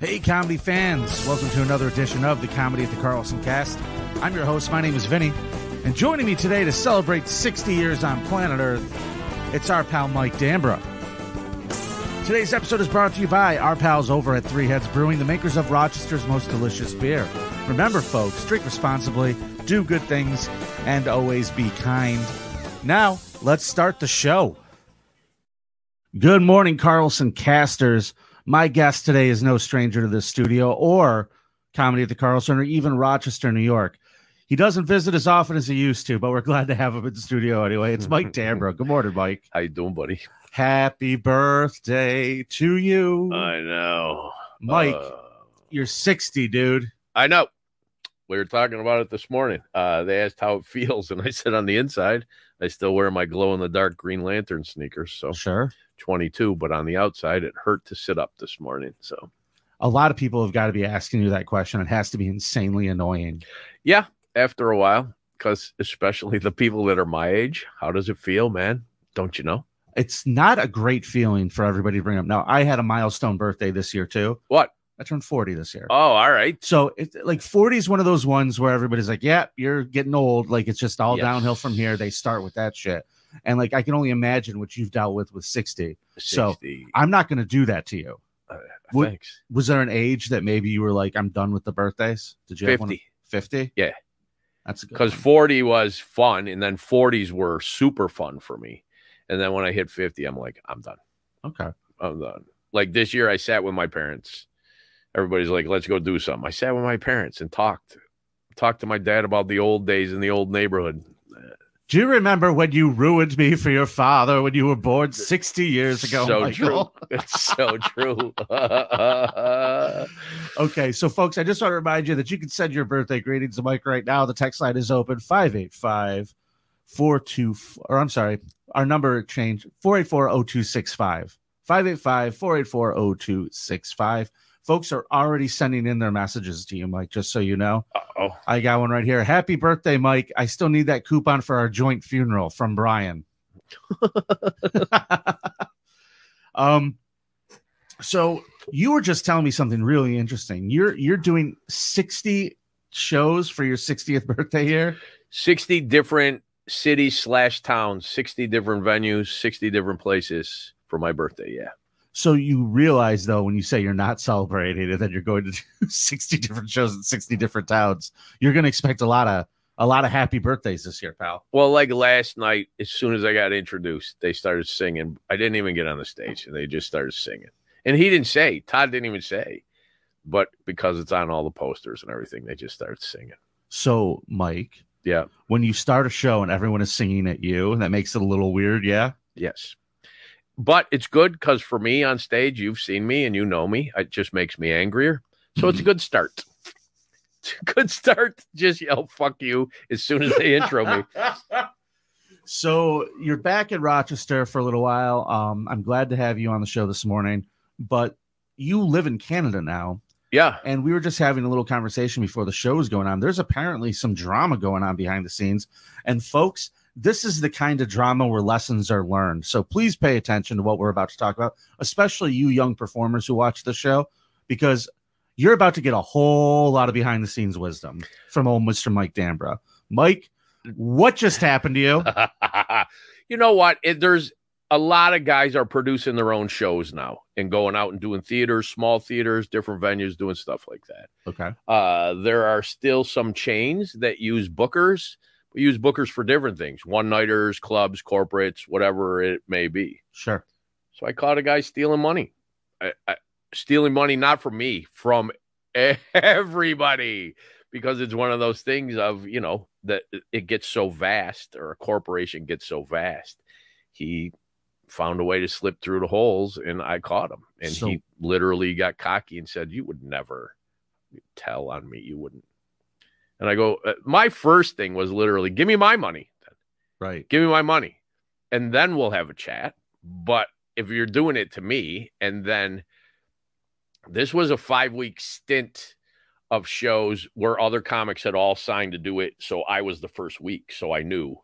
Hey, comedy fans. Welcome to another edition of the Comedy at the Carlson Cast. I'm your host. My name is Vinny. And joining me today to celebrate 60 years on planet Earth, it's our pal Mike Dambra. Today's episode is brought to you by our pals over at Three Heads Brewing, the makers of Rochester's most delicious beer. Remember, folks, drink responsibly, do good things, and always be kind. Now, let's start the show. Good morning, Carlson casters. My guest today is no stranger to this studio or Comedy at the Carlson or even Rochester, New York. He doesn't visit as often as he used to, but we're glad to have him in the studio anyway. It's Mike Dambra. Good morning, Mike. How you doing, buddy? Happy birthday to you. I know. Mike, Uh, you're 60, dude. I know. We were talking about it this morning. Uh, they asked how it feels, and I said on the inside, I still wear my glow in the dark Green Lantern sneakers. So Sure. 22, but on the outside, it hurt to sit up this morning. So A lot of people have got to be asking you that question. It has to be insanely annoying. yeah, after a while, because especially the people that are my age, how does it feel, man? Don't you know? It's not a great feeling for everybody to bring up. Now, I had a milestone birthday this year too. What? I turned 40 this year. Oh, all right. So it's like 40 is one of those ones where everybody's like, yeah, you're getting old. Like it's just all Yes. downhill from here. They start with that shit. And like I can only imagine what you've dealt with with 60. So, I'm not going to do that to you. Uh, what- Thanks. Was there an age that maybe you were like, I'm done with the birthdays? Did you have 50. 50? Yeah. That's because 40 was fun and then 40s were super fun for me and then when i hit 50 i'm like i'm done Okay. i'm done like this year i sat with my parents everybody's like let's go do something i sat with my parents and talked talked to my dad about the old days in the old neighborhood Do you remember when you ruined me for your father when you were born 60 years ago? so Michael? true it's so true Okay, so folks, I just want to remind you that you can send your birthday greetings to Mike right now. The text line is open 585 42 or I'm sorry, our number changed 484 0265. 585 484 0265. Folks are already sending in their messages to you, Mike, just so you know. oh I got one right here. Happy birthday, Mike. I still need that coupon for our joint funeral from Brian. um so you were just telling me something really interesting. You're you're doing 60 shows for your 60th birthday here. 60 different cities slash towns 60 different venues 60 different places for my birthday yeah So you realize though when you say you're not celebrating and then you're going to do 60 different shows in 60 different towns, you're going to expect a lot of a lot of happy birthdays this year, pal. Well, like last night, as soon as I got introduced, they started singing. I didn't even get on the stage, and they just started singing. And he didn't say. Todd didn't even say. But because it's on all the posters and everything, they just started singing. So, Mike, Yeah. when you start a show and everyone is singing at you, that makes it a little weird, yeah? Yes. But it's good because for me on stage, you've seen me and you know me. It just makes me angrier. So it's a good start. It's a good start. Just yell "fuck you" as soon as they intro me. So you're back in Rochester for a little while. Um, I'm glad to have you on the show this morning, but you live in Canada now, Yeah. and we were just having a little conversation before the show was going on. There's apparently some drama going on behind the scenes, and folks, this is the kind of drama where lessons are learned. So please pay attention to what we're about to talk about, especially you young performers who watch the show, because you're about to get a whole lot of behind the scenes wisdom from old Mr. Mike Dambra. Mike, what just happened to you? you know what? It, there's a lot of guys are producing their own shows now and going out and doing theaters, small theaters, different venues, doing stuff like that. Okay. Uh, there are still some chains that use bookers, but use bookers for different things one nighters, clubs, corporates, whatever it may be. Sure. So I caught a guy stealing money. I, I, stealing money, not from me, from everybody, because it's one of those things of, you know, that it gets so vast or a corporation gets so vast. He found a way to slip through the holes and I caught him. And So- he literally got cocky and said, You would never tell on me. You wouldn't. And I go, uh, My first thing was literally, Give me my money. Right. Give me my money. And then we'll have a chat. But if you're doing it to me, and then this was a five week stint of shows where other comics had all signed to do it. So I was the first week. So I knew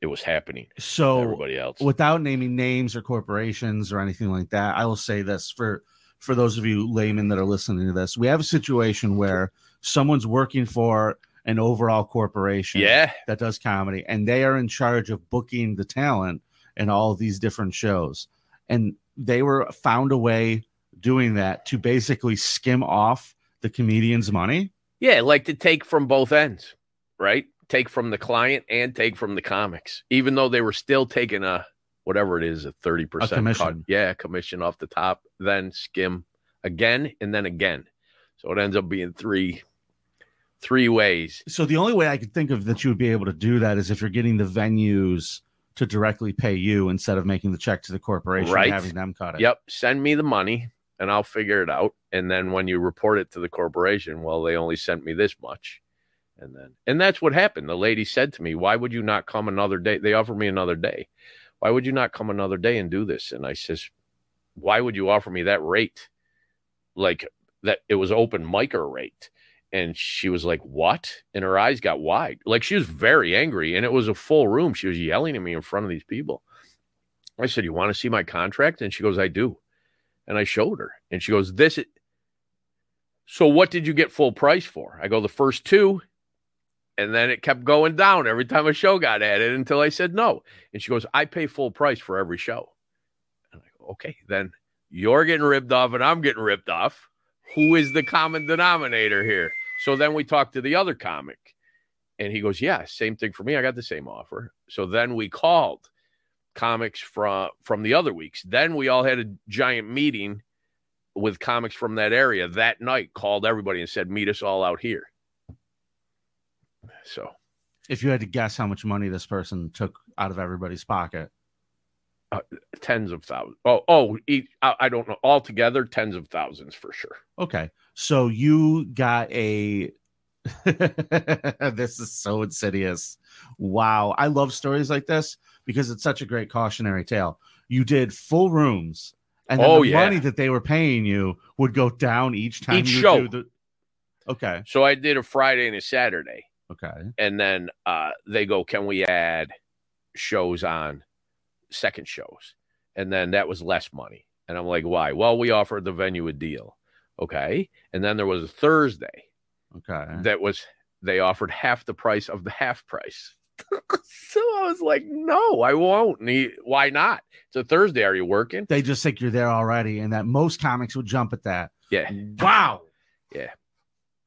it was happening. So everybody else. without naming names or corporations or anything like that, I will say this for for those of you laymen that are listening to this, we have a situation where someone's working for an overall corporation Yeah. that does comedy and they are in charge of booking the talent in all these different shows. And they were found a way doing that to basically skim off the comedian's money. Yeah, like to take from both ends, right? Take from the client and take from the comics, even though they were still taking a whatever it is, a 30% cut. commission. Yeah, commission off the top, then skim again and then again. So it ends up being three three ways. So the only way I could think of that you would be able to do that is if you're getting the venues to directly pay you instead of making the check to the corporation Right. and having them cut it. Yep, send me the money and I'll figure it out. And then when you report it to the corporation, well, they only sent me this much. And then and that's what happened. The lady said to me, Why would you not come another day? They offered me another day. Why would you not come another day and do this? And I says, Why would you offer me that rate? Like that it was open micer rate. And she was like, What? And her eyes got wide. Like she was very angry. And it was a full room. She was yelling at me in front of these people. I said, You want to see my contract? And she goes, I do. And I showed her. And she goes, This is so what did you get full price for? I go, the first two. And then it kept going down every time a show got added until I said no. And she goes, I pay full price for every show. And I go, okay, then you're getting ripped off and I'm getting ripped off. Who is the common denominator here? So then we talked to the other comic and he goes, yeah, same thing for me. I got the same offer. So then we called comics from from the other weeks. Then we all had a giant meeting with comics from that area that night. Called everybody and said, "Meet us all out here." So If you had to guess how much money this person took out of everybody's pocket. Uh, tens of thousands. Oh, oh, each, I, I don't know. Altogether, tens of thousands for sure. Okay. So you got a this is so insidious. Wow. I love stories like this because it's such a great cautionary tale. You did full rooms and Oh, the yeah. money that they were paying you would go down each time Each you show. do the Okay. So I did a Friday and a Saturday, Okay. and then uh, they go, "Can we add shows on second shows?" And then that was less money, and I'm like, "Why?" Well, we offered the venue a deal, okay. And then there was a Thursday Okay. that was they offered half the price of the half price. so I was like, "No, I won't." And he, Why not? It's a Thursday. Are you working? They just think you're there already and that most comics would jump at that. Yeah. Wow. Yeah.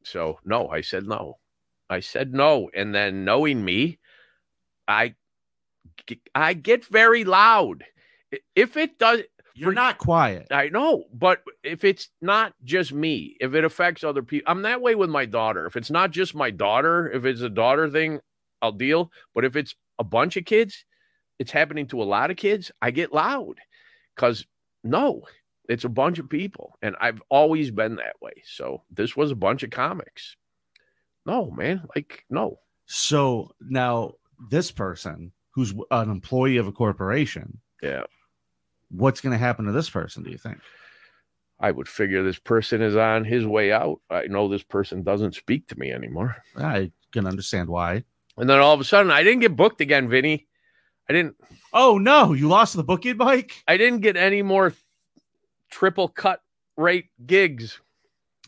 So no, I said no. I said no, and then knowing me, I I get very loud. If it does, You're For- not quiet. I know, but if it's not just me, if it affects other people, I'm that way with my daughter. If it's not just my daughter, if it's a daughter thing, I'll deal. But if it's a bunch of kids, it's happening to a lot of kids, I get loud because no, it's a bunch of people. And I've always been that way. So this was a bunch of comics. No, man, like, no. So now this person who's an employee of a corporation, Yeah. What's going to happen to this person, do you think? I would figure this person is on his way out. I know this person doesn't speak to me anymore. I can understand why. And then all of a sudden, I didn't get booked again, Vinny. I didn't. Oh no, you lost the booking bike? I didn't get any more triple cut rate gigs.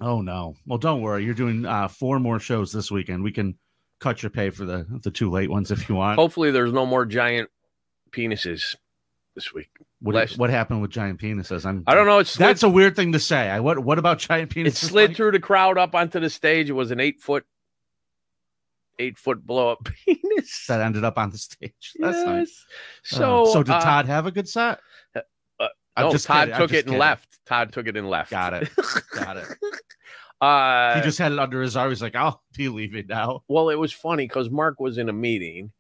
Oh no. Well, don't worry. You're doing uh, four more shows this weekend. We can cut your pay for the the two late ones if you want. Hopefully, there's no more giant penises this week. What, last- what happened with giant penises? I'm I don't know. Slid, That's a weird thing to say. I what what about giant penises? it slid Mike? through the crowd up onto the stage. It was an eight foot, eight foot blow up penis. that ended up on the stage. That's nice. Yes. So, Uh, so did uh, Todd have a good set? uh, I'm no, just Todd kidding. Took it and kidding. left. Todd took it and left. Got it. Got it. Uh, he just had it under his arm. He's like, I'll be leaving now. Well, it was funny because Mark was in a meeting,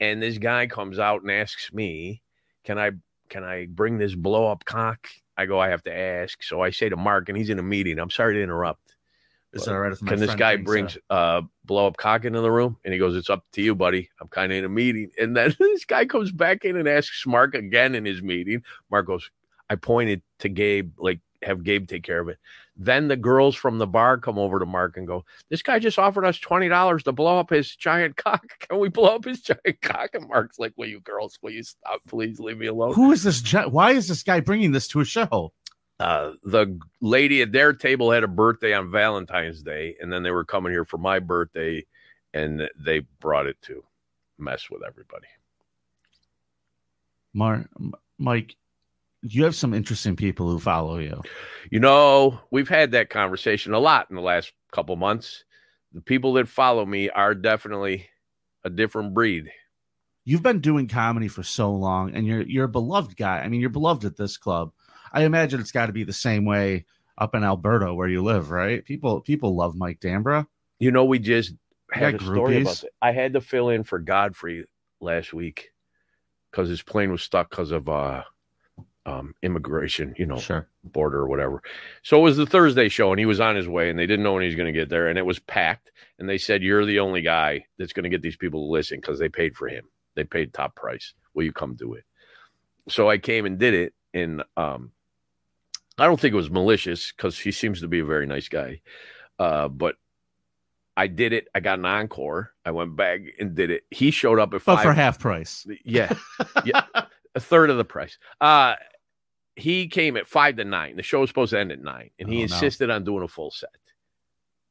and this guy comes out and asks me, "Can I can I bring this blow up cock?" I go, "I have to ask." So I say to Mark, and he's in a meeting. I'm sorry to interrupt. Is all right Can this guy brings, brings uh blow up cock into the room? And he goes, "It's up to you, buddy. I'm kind of in a meeting." And then this guy comes back in and asks Mark again in his meeting. Mark goes, "I pointed to Gabe, like have Gabe take care of it." Then the girls from the bar come over to Mark and go, This guy just offered us $20 to blow up his giant cock. Can we blow up his giant cock? And Mark's like, Will you girls, will you stop? Please leave me alone. Who is this? gi- Why is this guy bringing this to a show? uh, the lady at their table had a birthday on Valentine's Day, and then they were coming here for my birthday, and they brought it to mess with everybody. Mar- Mike, you have some interesting people who follow you. You know, we've had that conversation a lot in the last couple months. The people that follow me are definitely a different breed. You've been doing comedy for so long, and you're you're a beloved guy. I mean, you're beloved at this club. I imagine it's got to be the same way up in Alberta where you live, right? People people love Mike Dambra. You know, we just had a got story groupies? about that. I had to fill in for Godfrey last week because his plane was stuck because of uh, um, immigration, you know, Sure. border or whatever. So it was the Thursday show, and he was on his way, and they didn't know when he was going to get there, and it was packed. And they said, "You're the only guy that's going to get these people to listen because they paid for him. They paid top price. Will you come do it?" So I came and did it, and um, I don't think it was malicious because he seems to be a very nice guy, uh, but. I did it. I got an encore. I went back and did it. He showed up at But five. for half price. yeah, Yeah. a third of the price. Uh he came at five to nine. The show was supposed to end at nine, and he Oh, no. insisted on doing a full set.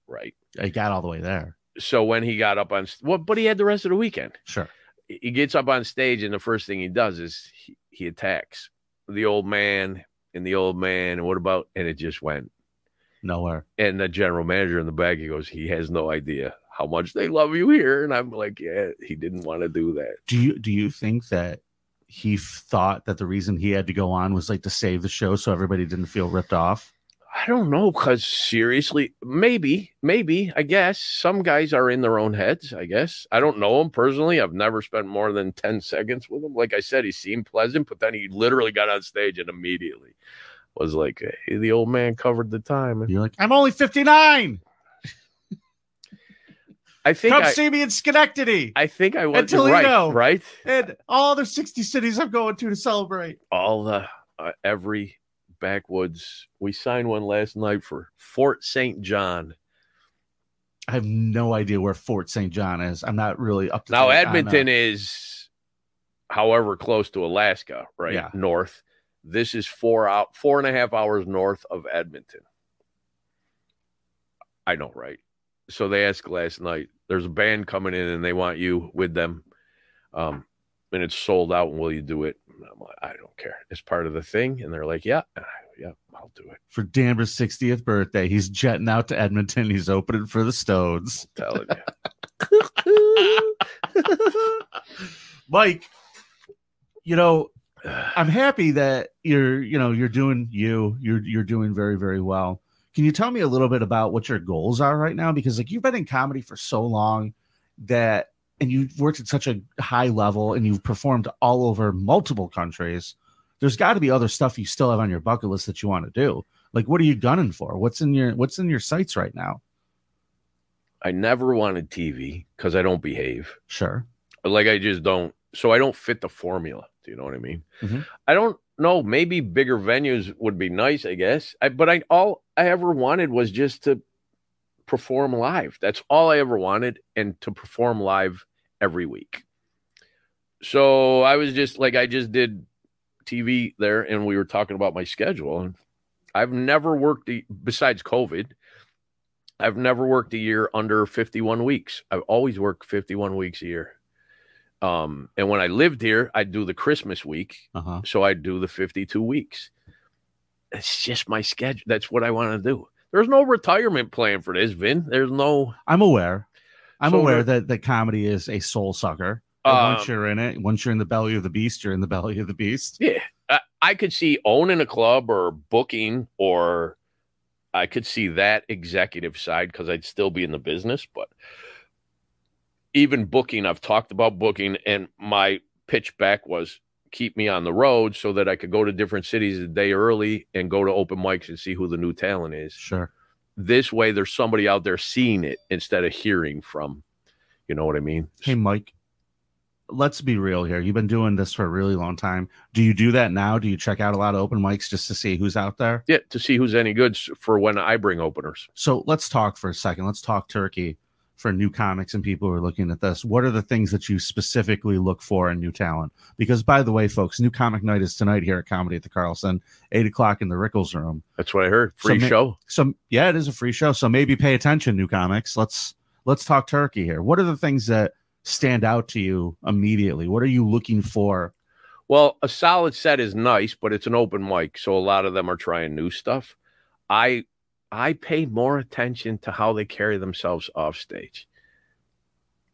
Right. I got all the way there. So when he got up on, well, but he had the rest of the weekend. Sure. He gets up on stage, and the first thing he does is he, he attacks the old man and the old man. And what about? And it just went. Nowhere. And the general manager in the back, he goes, he has no idea how much they love you here. And I'm like, yeah, he didn't want to do that. Do you do you think that he thought that the reason he had to go on was like to save the show so everybody didn't feel ripped off? I don't know, because seriously, maybe, maybe, I guess some guys are in their own heads. I guess I don't know him personally. I've never spent more than 10 seconds with him. Like I said, he seemed pleasant, but then he literally got on stage and immediately was like, hey, the old man covered the time. And You're like, I'm only 59. I think Come I, see me in Schenectady. I think I was Toledo. right, right? and all the 60 cities I'm going to to celebrate. All the uh, every backwoods. We signed one last night for Fort St. John. I have no idea where Fort St. John is. I'm not really up to Now on, uh, Edmonton is, however, close to Alaska, right? Yeah. North. This is four out, four and a half hours north of Edmonton. I know, right? So they asked last night. There's a band coming in, and they want you with them, um, and it's sold out. And will you do it? And I'm like, I don't care. It's part of the thing. And they're like, Yeah, yeah, I'll do it. for Dambra's 60th birthday. He's jetting out to Edmonton. He's opening for the Stones. telling you. Mike, you know, I'm happy that you're, you know, you're doing you. You're you're doing very very well. Can you tell me a little bit about what your goals are right now? Because like you've been in comedy for so long that, and you've worked at such a high level, and you've performed all over multiple countries. There's got to be other stuff you still have on your bucket list that you want to do. Like, what are you gunning for? What's in your What's in your sights right now? I never wanted TV because I don't behave. Sure. like I just don't. So I don't fit the formula. Do you know what I mean? Mhm. I don't know. Maybe bigger venues would be nice, I guess. I, but I all I ever wanted was just to perform live. That's all I ever wanted, and to perform live every week. So I was just like I just did TV there, and we were talking about my schedule, and I've never worked besides COVID. I've never worked a year under 51 weeks. I've always worked 51 weeks a year. Um, and when I lived here, I'd do the Christmas week. Uh huh. So I'd do the 52 weeks. It's just my schedule. That's what I want to do. There's no retirement plan for this, Vin. There's no. I'm aware. I'm So aware that that comedy is a soul sucker. Once you're in it, once you're in the belly of the beast, you're in the belly of the beast. yeah, I, I could see owning a club or booking, or I could see that executive side because I'd still be in the business. But even booking, I've talked about booking, and my pitch back was keep me on the road so that I could go to different cities a day early and go to open mics and see who the new talent is. Sure. This way, there's somebody out there seeing it instead of hearing from. You know what I mean? Hey, Mike, let's be real here. You've been doing this for a really long time. Do you do that now? Do you check out a lot of open mics just to see who's out there? Yeah, to see who's any good for when I bring openers. So let's talk for a second. Let's talk turkey for new comics and people who are looking at this? What are the things that you specifically look for in new talent? Because by the way, folks, new comic night is tonight here at Comedy at the Carlson, eight o'clock in the Rickles room. That's what I heard. Free So ma- show. So yeah, it is a free show. So maybe pay attention, new comics. Let's let's talk turkey here. What are the things that stand out to you immediately? What are you looking for? Well, a solid set is nice, but it's an open mic, so a lot of them are trying new stuff. I I pay more attention to how they carry themselves off stage.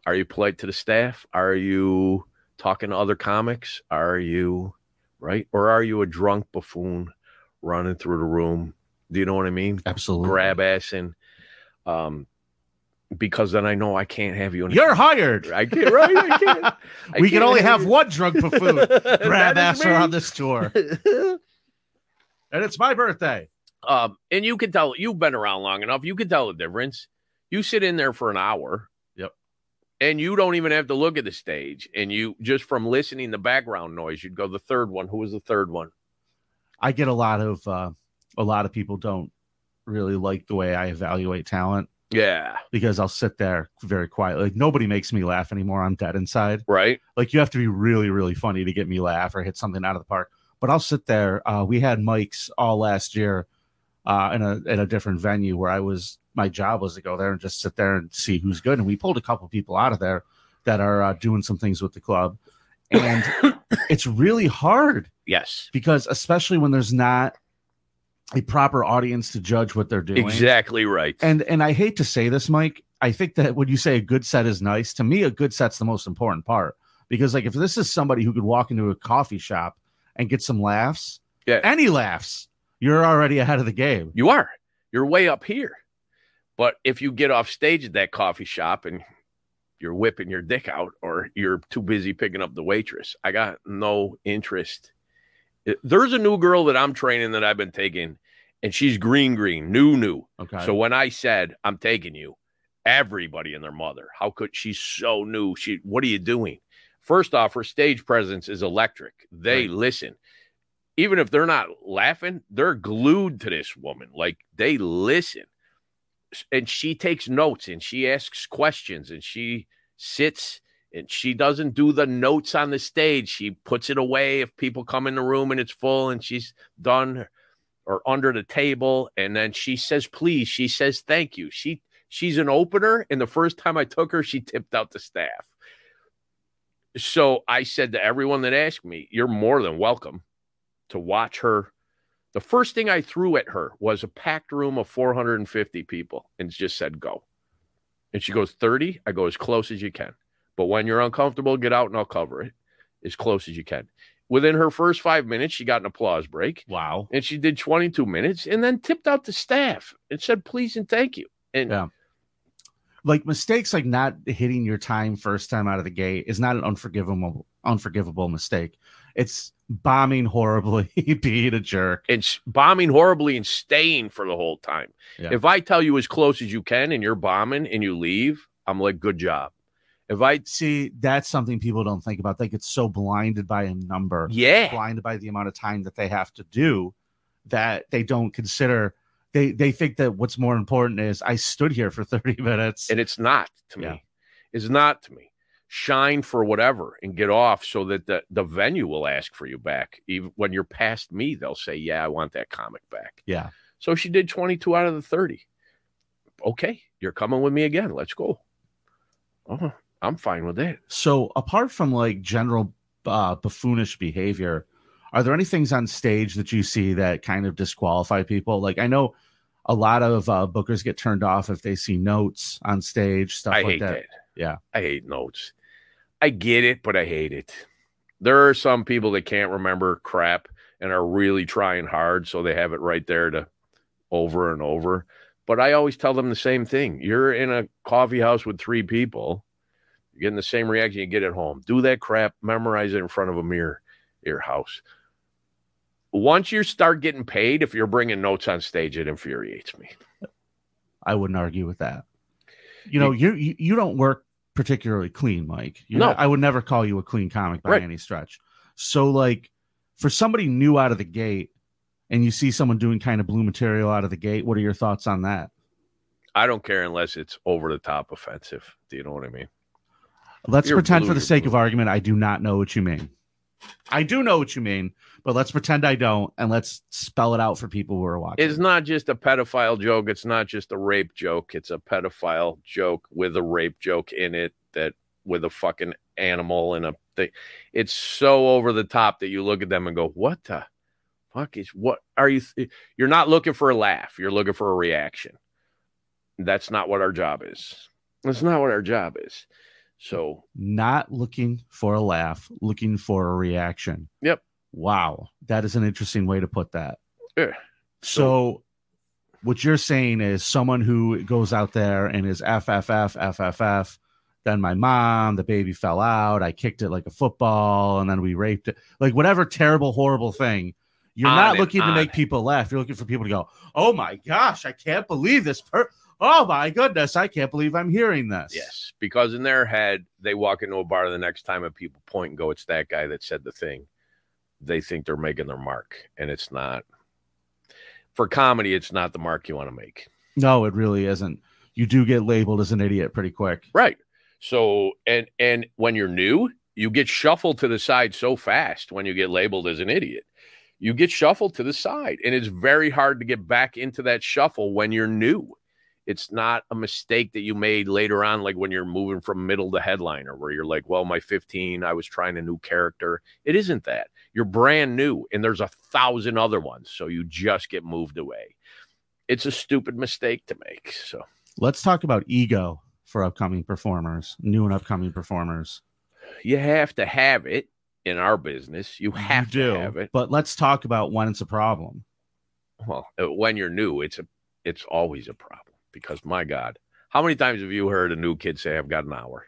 Are you polite to the staff? Are you talking to other comics? Are you right? Or are you a drunk buffoon running through the room? Do you know what I mean? Absolutely. Grab assing. Um because then I know I can't have you in You're hired. I can't right. I can't. I we can can't only have you- one drunk buffoon grab asser on this tour. And it's my birthday. Um, and you can tell you've been around long enough. You can tell the difference. You sit in there for an hour. Yep. And you don't even have to look at the stage. And you just from listening the background noise, you'd go the third one. Who was the third one? I get a lot of uh, a lot of people don't really like the way I evaluate talent Yeah. because I'll sit there very quietly. Like nobody makes me laugh anymore. I'm dead inside. Right. Like you have to be really, really funny to get me laugh or hit something out of the park. But I'll sit there. Uh, we had mics all last year uh, in a in a different venue where I was. My job was to go there and just sit there and see who's good. And we pulled a couple people out of there that are uh, doing some things with the club, and it's really hard Yes. because especially when there's not a proper audience to judge what they're doing. Exactly right. And and I hate to say this, Mike. I think that when you say a good set is nice, to me, a good set's the most important part. Because like if this is somebody who could walk into a coffee shop and get some laughs, Yeah. any laughs, you're already ahead of the game. You are. You're way up here. But if you get off stage at that coffee shop and you're whipping your dick out or you're too busy picking up the waitress, I got no interest. There's a new girl that I'm training that I've been taking, and she's green, green, new, new. Okay. So when I said I'm taking you, everybody and their mother, how could she's so new? She, what are you doing? First off, her stage presence is electric. They Right. listen, even if they're not laughing, they're glued to this woman. Like they listen, and she takes notes and she asks questions and she sits and she doesn't do the notes on the stage. She puts it away if people come in the room and it's full and she's done or under the table. And then she says please she says thank you. She she's an opener and the first time i took her she tipped out the staff. So i said to everyone that asked me you're more than welcome to watch her. The first thing i threw at her was a packed room of 450 people and just said go. And she goes 30 i go as close as you can. But when you're uncomfortable get out and i'll cover it as close as you can. Within her first five minutes she got an applause break. Wow. and she did 22 minutes and then tipped out the staff and said please and thank you. And Yeah. Like mistakes like not hitting your time first time out of the gate is not an unforgivable unforgivable mistake. It's bombing horribly, being a jerk. and bombing horribly and staying for the whole time Yeah. if i tell you as close as you can and you're bombing and you leave i'm like good job if i See, that's something people don't think about. They get so blinded by a number. yeah blinded by the amount of time that they have to do that they don't consider they they think that what's more important is I stood here for 30 minutes. and it's not to Yeah. me it's not to me shine for whatever and get off so that the, the venue will ask for you back even when you're past me they'll say yeah i want that comic back yeah. so she did 22 out of the 30 okay you're coming with me again let's go oh, i'm fine with that So apart from like general uh, buffoonish behavior, are there any things on stage that you see that kind of disqualify people? Like I know a lot of uh, bookers get turned off if they see notes on stage, stuff I like hate that. that. Yeah. I hate notes. I get it, but I hate it. There are some people that can't remember crap and are really trying hard, so they have it right there to over and over. But I always tell them the same thing. You're in a coffee house with three people, you're getting the same reaction you get at home. Do that crap, memorize it in front of a mirror your house. Once you start getting paid, if you're bringing notes on stage, it infuriates me. I wouldn't argue with that. You know, you you, you don't work particularly clean, Mike. You're No. not- I would never call you a clean comic by Right. any stretch. So, like, for somebody new out of the gate, and you see someone doing kind of blue material out of the gate, what are your thoughts on that? I don't care unless it's over the top offensive. Do you know what I mean? Let's You're pretend blue, for the sake blue. of argument, I do not know what you mean. I do know what you mean, but let's pretend I don't, and let's spell it out for people who are watching. It's not just a pedophile joke. It's not just a rape joke. It's a pedophile joke with a rape joke in it that with a fucking animal and a thing. It's so over the top that you look at them and go, "What the fuck is what are you th- you're not looking for a laugh. You're looking for a reaction. That's not what our job is. That's not what our job is. So, not looking for a laugh, looking for a reaction. Yep. Wow, that is an interesting way to put that. Yeah. So, what you're saying is someone who goes out there and is FFF, FFF, then my mom, the baby fell out, I kicked it like a football, and then we raped it. Like whatever terrible, horrible thing. You're On not looking to make people laugh. You're looking for people to go, "Oh my gosh, I can't believe this! Per- oh my goodness, I can't believe I'm hearing this." Yes, because in their head, they walk into a bar the next time and people point and go, "It's that guy that said the thing." They think they're making their mark, and it's not. For comedy, it's not the mark you want to make. No, it really isn't. You do get labeled as an idiot pretty quick. Right. So, and and when you're new, you get shuffled to the side so fast when you get labeled as an idiot. You get shuffled to the side, and it's very hard to get back into that shuffle when you're new. It's not a mistake that you made later on, like when you're moving from middle to headliner, where you're like, well, my 15, I was trying a new character. It isn't that. You're brand new, and there's a thousand other ones. So you just get moved away. It's a stupid mistake to make. So Let's talk about ego for upcoming performers, new and upcoming performers. you have to have it in our business. You have you do, to have it. but let's talk about when it's a problem. Well, uh, when you're new, it's a it's always a problem because my God, how many times have you heard a new kid say, "I've got an hour"?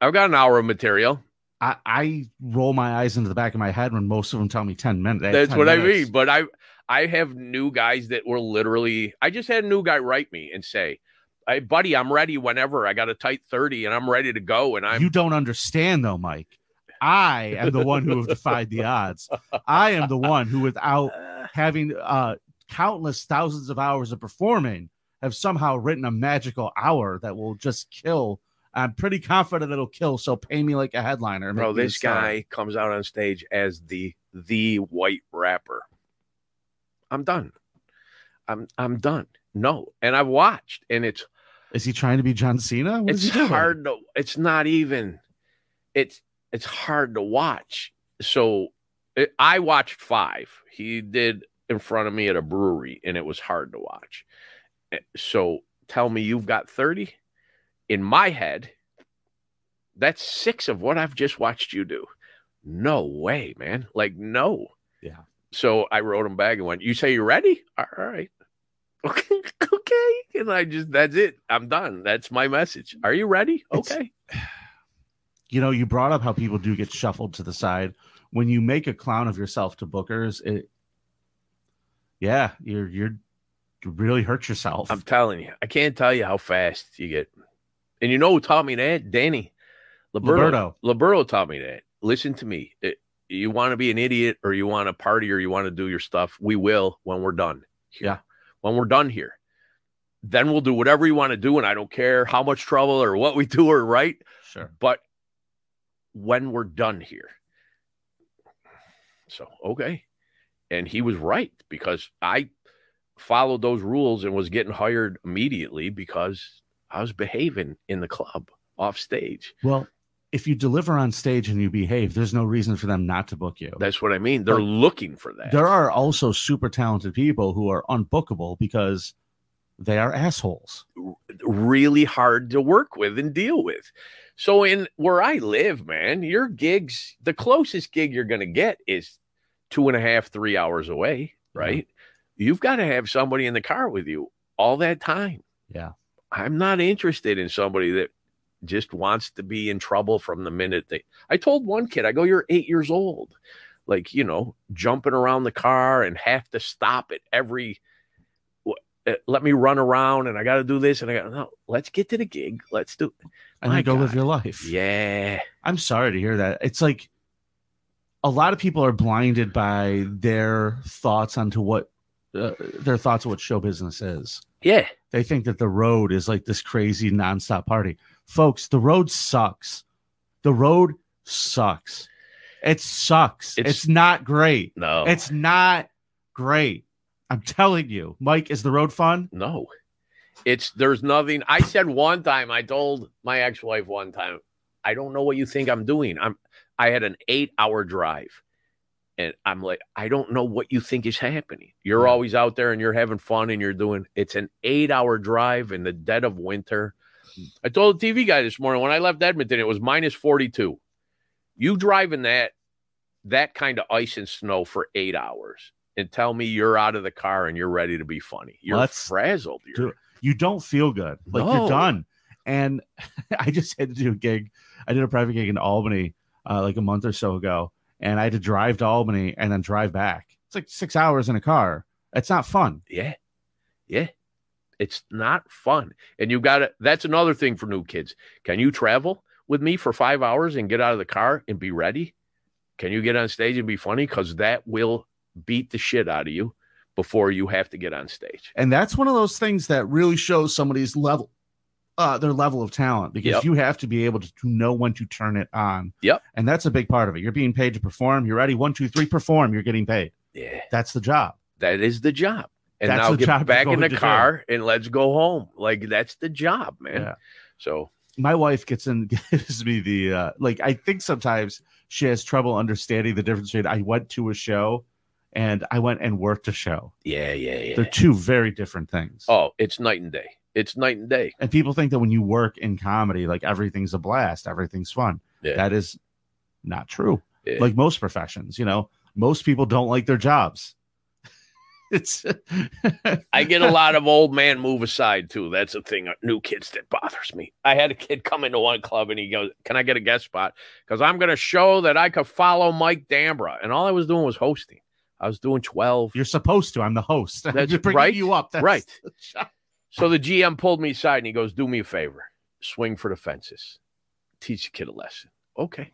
I've got an hour of material. I, I roll my eyes into the back of my head when most of them tell me 10 minutes. That's what I mean. But I I have new guys that were literally. I just had a new guy write me and say, "Hey, buddy, I'm ready whenever. I got a tight thirty, and I'm ready to go." And I'm You don't understand, though, Mike. I am the one who have defied the odds. I am the one who, without having uh, countless thousands of hours of performing, have somehow written a magical hour that will just kill. I'm pretty confident it'll kill. So pay me like a headliner. bro. make me a This guy comes out on stage as the the white rapper. I'm done. I'm I'm done. No, and I've watched, and it's is he trying to be John Cena? What it's hard to. It's not even. It's it's hard to watch. So it, I watched five. He did in front of me at a brewery, and it was hard to watch. Eh, So tell me you've got thirty. In my head, that's six of what I've just watched you do. No way, man. Like no. Yeah. So I wrote him back and went, "You say you're ready? All right." Okay, okay. And I just that's it. I'm done. That's my message. Are you ready? It's- Okay. you know, you brought up how people do get shuffled to the side. When you make a clown of yourself to bookers, it yeah, you're you're you really hurt yourself. I'm telling you, I can't tell you how fast you get. And you know who taught me that? Danny Liberto. Liberto. Taught me that. Listen to me. It- you want to be an idiot or you want to party or you want to do your stuff, we will when we're done. here. Yeah. When we're done here. Then we'll do whatever you want to do. And I don't care how much trouble or what we do or right. Sure. But when we're done here. So, okay. And he was right because I followed those rules and was getting hired immediately because I was behaving in the club off stage. Well, if you deliver on stage and you behave, there's no reason for them not to book you. That's what I mean. They're Like, looking for that. There are also super talented people who are unbookable because they are assholes. really hard to work with and deal with. So in where I live, man, your gigs, the closest gig you're going to get is two and a half, three hours away, right? You've got to have somebody in the car with you all that time. Yeah. I'm not interested in somebody that just wants to be in trouble from the minute they. I told one kid, I go, "You're eight years old, like you know, jumping around the car and have to stop at every." uh, Let me run around, and I got to do this, and I got no. Let's get to the gig. Let's do. It. And My then go live your life. Yeah, I'm sorry to hear that. It's like a lot of people are blinded by their thoughts onto what uh, their thoughts of what show business is. Yeah. They think that the road is like this crazy nonstop party. Folks, the road sucks. The road sucks. It sucks. It's, It's- not great. No. It's not great. I'm telling you, Mike, is the road fun? no. It's there's nothing. I said one time, I told my ex-wife one time, I don't know what you think I'm doing. I'm I had an eight hour drive. And I'm like, I don't know what you think is happening. You're always out there and you're having fun and you're doing it's an eight hour drive in the dead of winter. I told the TV guy this morning when I left Edmonton, it was minus 42. You driving that that kind of ice and snow for eight hours and tell me you're out of the car and you're ready to be funny. You're Let's frazzled. You're, do- You don't feel good. Like No. you're done. And I just had to do a gig. I did a private gig in Albany uh, like a month or so ago. And I had to drive to Albany and then drive back. It's like six hours in a car. It's not fun. Yeah. Yeah. It's not fun. And you got to, that's another thing for new kids. Can you travel with me for five hours and get out of the car and be ready? Can you get on stage and be funny? Because that will beat the shit out of you before you have to get on stage. and that's one of those things that really shows somebody's level uh their level of talent because Yep. you have to be able to, to know when to turn it on Yep. and that's a big part of it you're being paid to perform you're ready one two three perform you're getting paid Yeah. that's the job That is the job. And That's now the get job back in the to do. car and let's go home. Like that's the job, man. Yeah. So my wife gets in gives me the uh like i think sometimes she has trouble understanding the difference between i went to a show and i went and worked a show yeah, yeah, yeah. they're two very different things Oh, it's night and day. It's night and day. and people think that when you work in comedy like everything's a blast everything's fun Yeah. that is not true Yeah. like most professions you know most people don't like their jobs it's I get a lot of old man move aside too. That's a thing. uh, New kids that bothers me. I had a kid come into one club and he goes, "Can I get a guest spot? Because I'm going to show that I could follow Mike Dambra." And all I was doing was hosting. I was doing twelve. you're supposed to i'm the host That's right, you up That's right. So the GM pulled me aside and he goes, "Do me a favor, swing for the fences, teach the kid a lesson." Okay.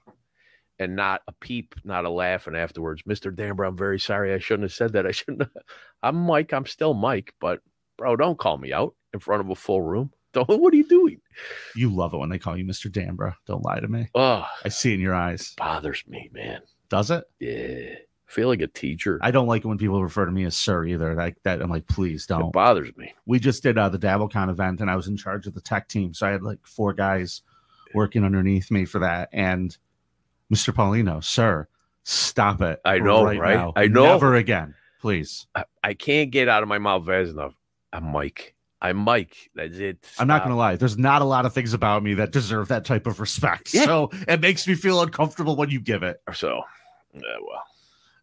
And not a peep, not a laugh. And afterwards, Mr. Dambra, I'm very sorry. I shouldn't have said that. I shouldn't. Have. I'm Mike. I'm still Mike. But bro, don't call me out in front of a full room. Don't. What are you doing? you love it when they call you mr dambra don't lie to me Oh, i see in your eyes bothers me, man. does it Yeah, feel like a teacher. I don't like it when people refer to me as sir either. Like that, I'm like, please don't. It bothers me. We just did uh, the DabbleCon event, and I was in charge of the tech team, so I had like four guys working underneath me for that. And Mr. Paulino, sir, stop it! I know, right? now. I know. Never again, please. I, I can't get out of my mouth fast enough. I'm Mike. I'm Mike. That's it. I'm not gonna lie. There's not a lot of things about me that deserve that type of respect. Yeah. So it makes me feel uncomfortable when you give it. So, yeah, well,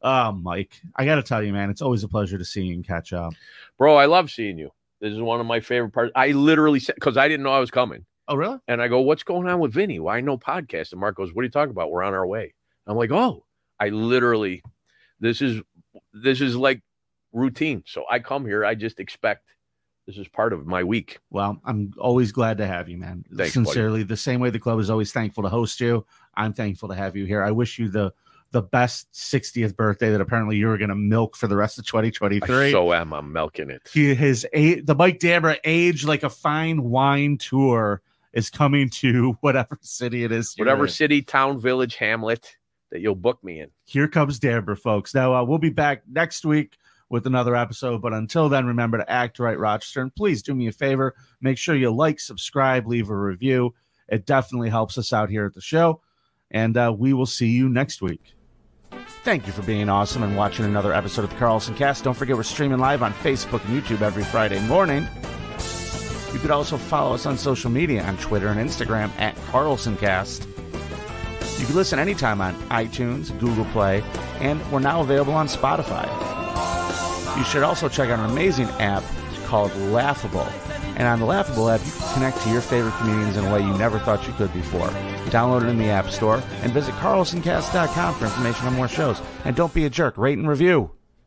Uh, Mike, I got to tell you, man, it's always a pleasure to see you and catch up. bro, I love seeing you. This is one of my favorite parts. I literally said because I didn't know I was coming, Oh, really? and I go, "What's going on with Vinny? Why no podcast?" And Mark goes, "What are you talking about? We're on our way." I'm like, "Oh, I literally, this is this is like routine. So I come here. I just expect this is part of my week. Well, I'm always glad to have you, man. Thanks, buddy. Sincerely, the same way the club is always thankful to host you. I'm thankful to have you here. I wish you the the best 60th birthday that apparently you were going to milk for the rest of I 2023. so am. I'm milking it. he, his the Mike Dambra age like a fine wine tour is coming to whatever city it is. Whatever city, town, village, hamlet that you'll book me in. Here comes Dambra, folks. Now uh, we'll be back next week with another episode. But until then, remember to act right, Rochester. And please do me a favor. Make sure you like, subscribe, leave a review. It definitely helps us out here at the show. And uh, we will see you next week. Thank you for being awesome and watching another episode of the Carlson Cast. Don't forget we're streaming live on Facebook and YouTube every Friday morning. You could also follow us on social media on Twitter and Instagram at CarlsonCast. You can listen anytime on iTunes, Google Play, and we're now available on Spotify. You should also check out an amazing app called Laughable. And on the Laughable app, you can connect to your favorite comedians in a way you never thought you could before. Download it in the App Store and visit carlsoncast.com for information on more shows. And don't be a jerk, rate and review.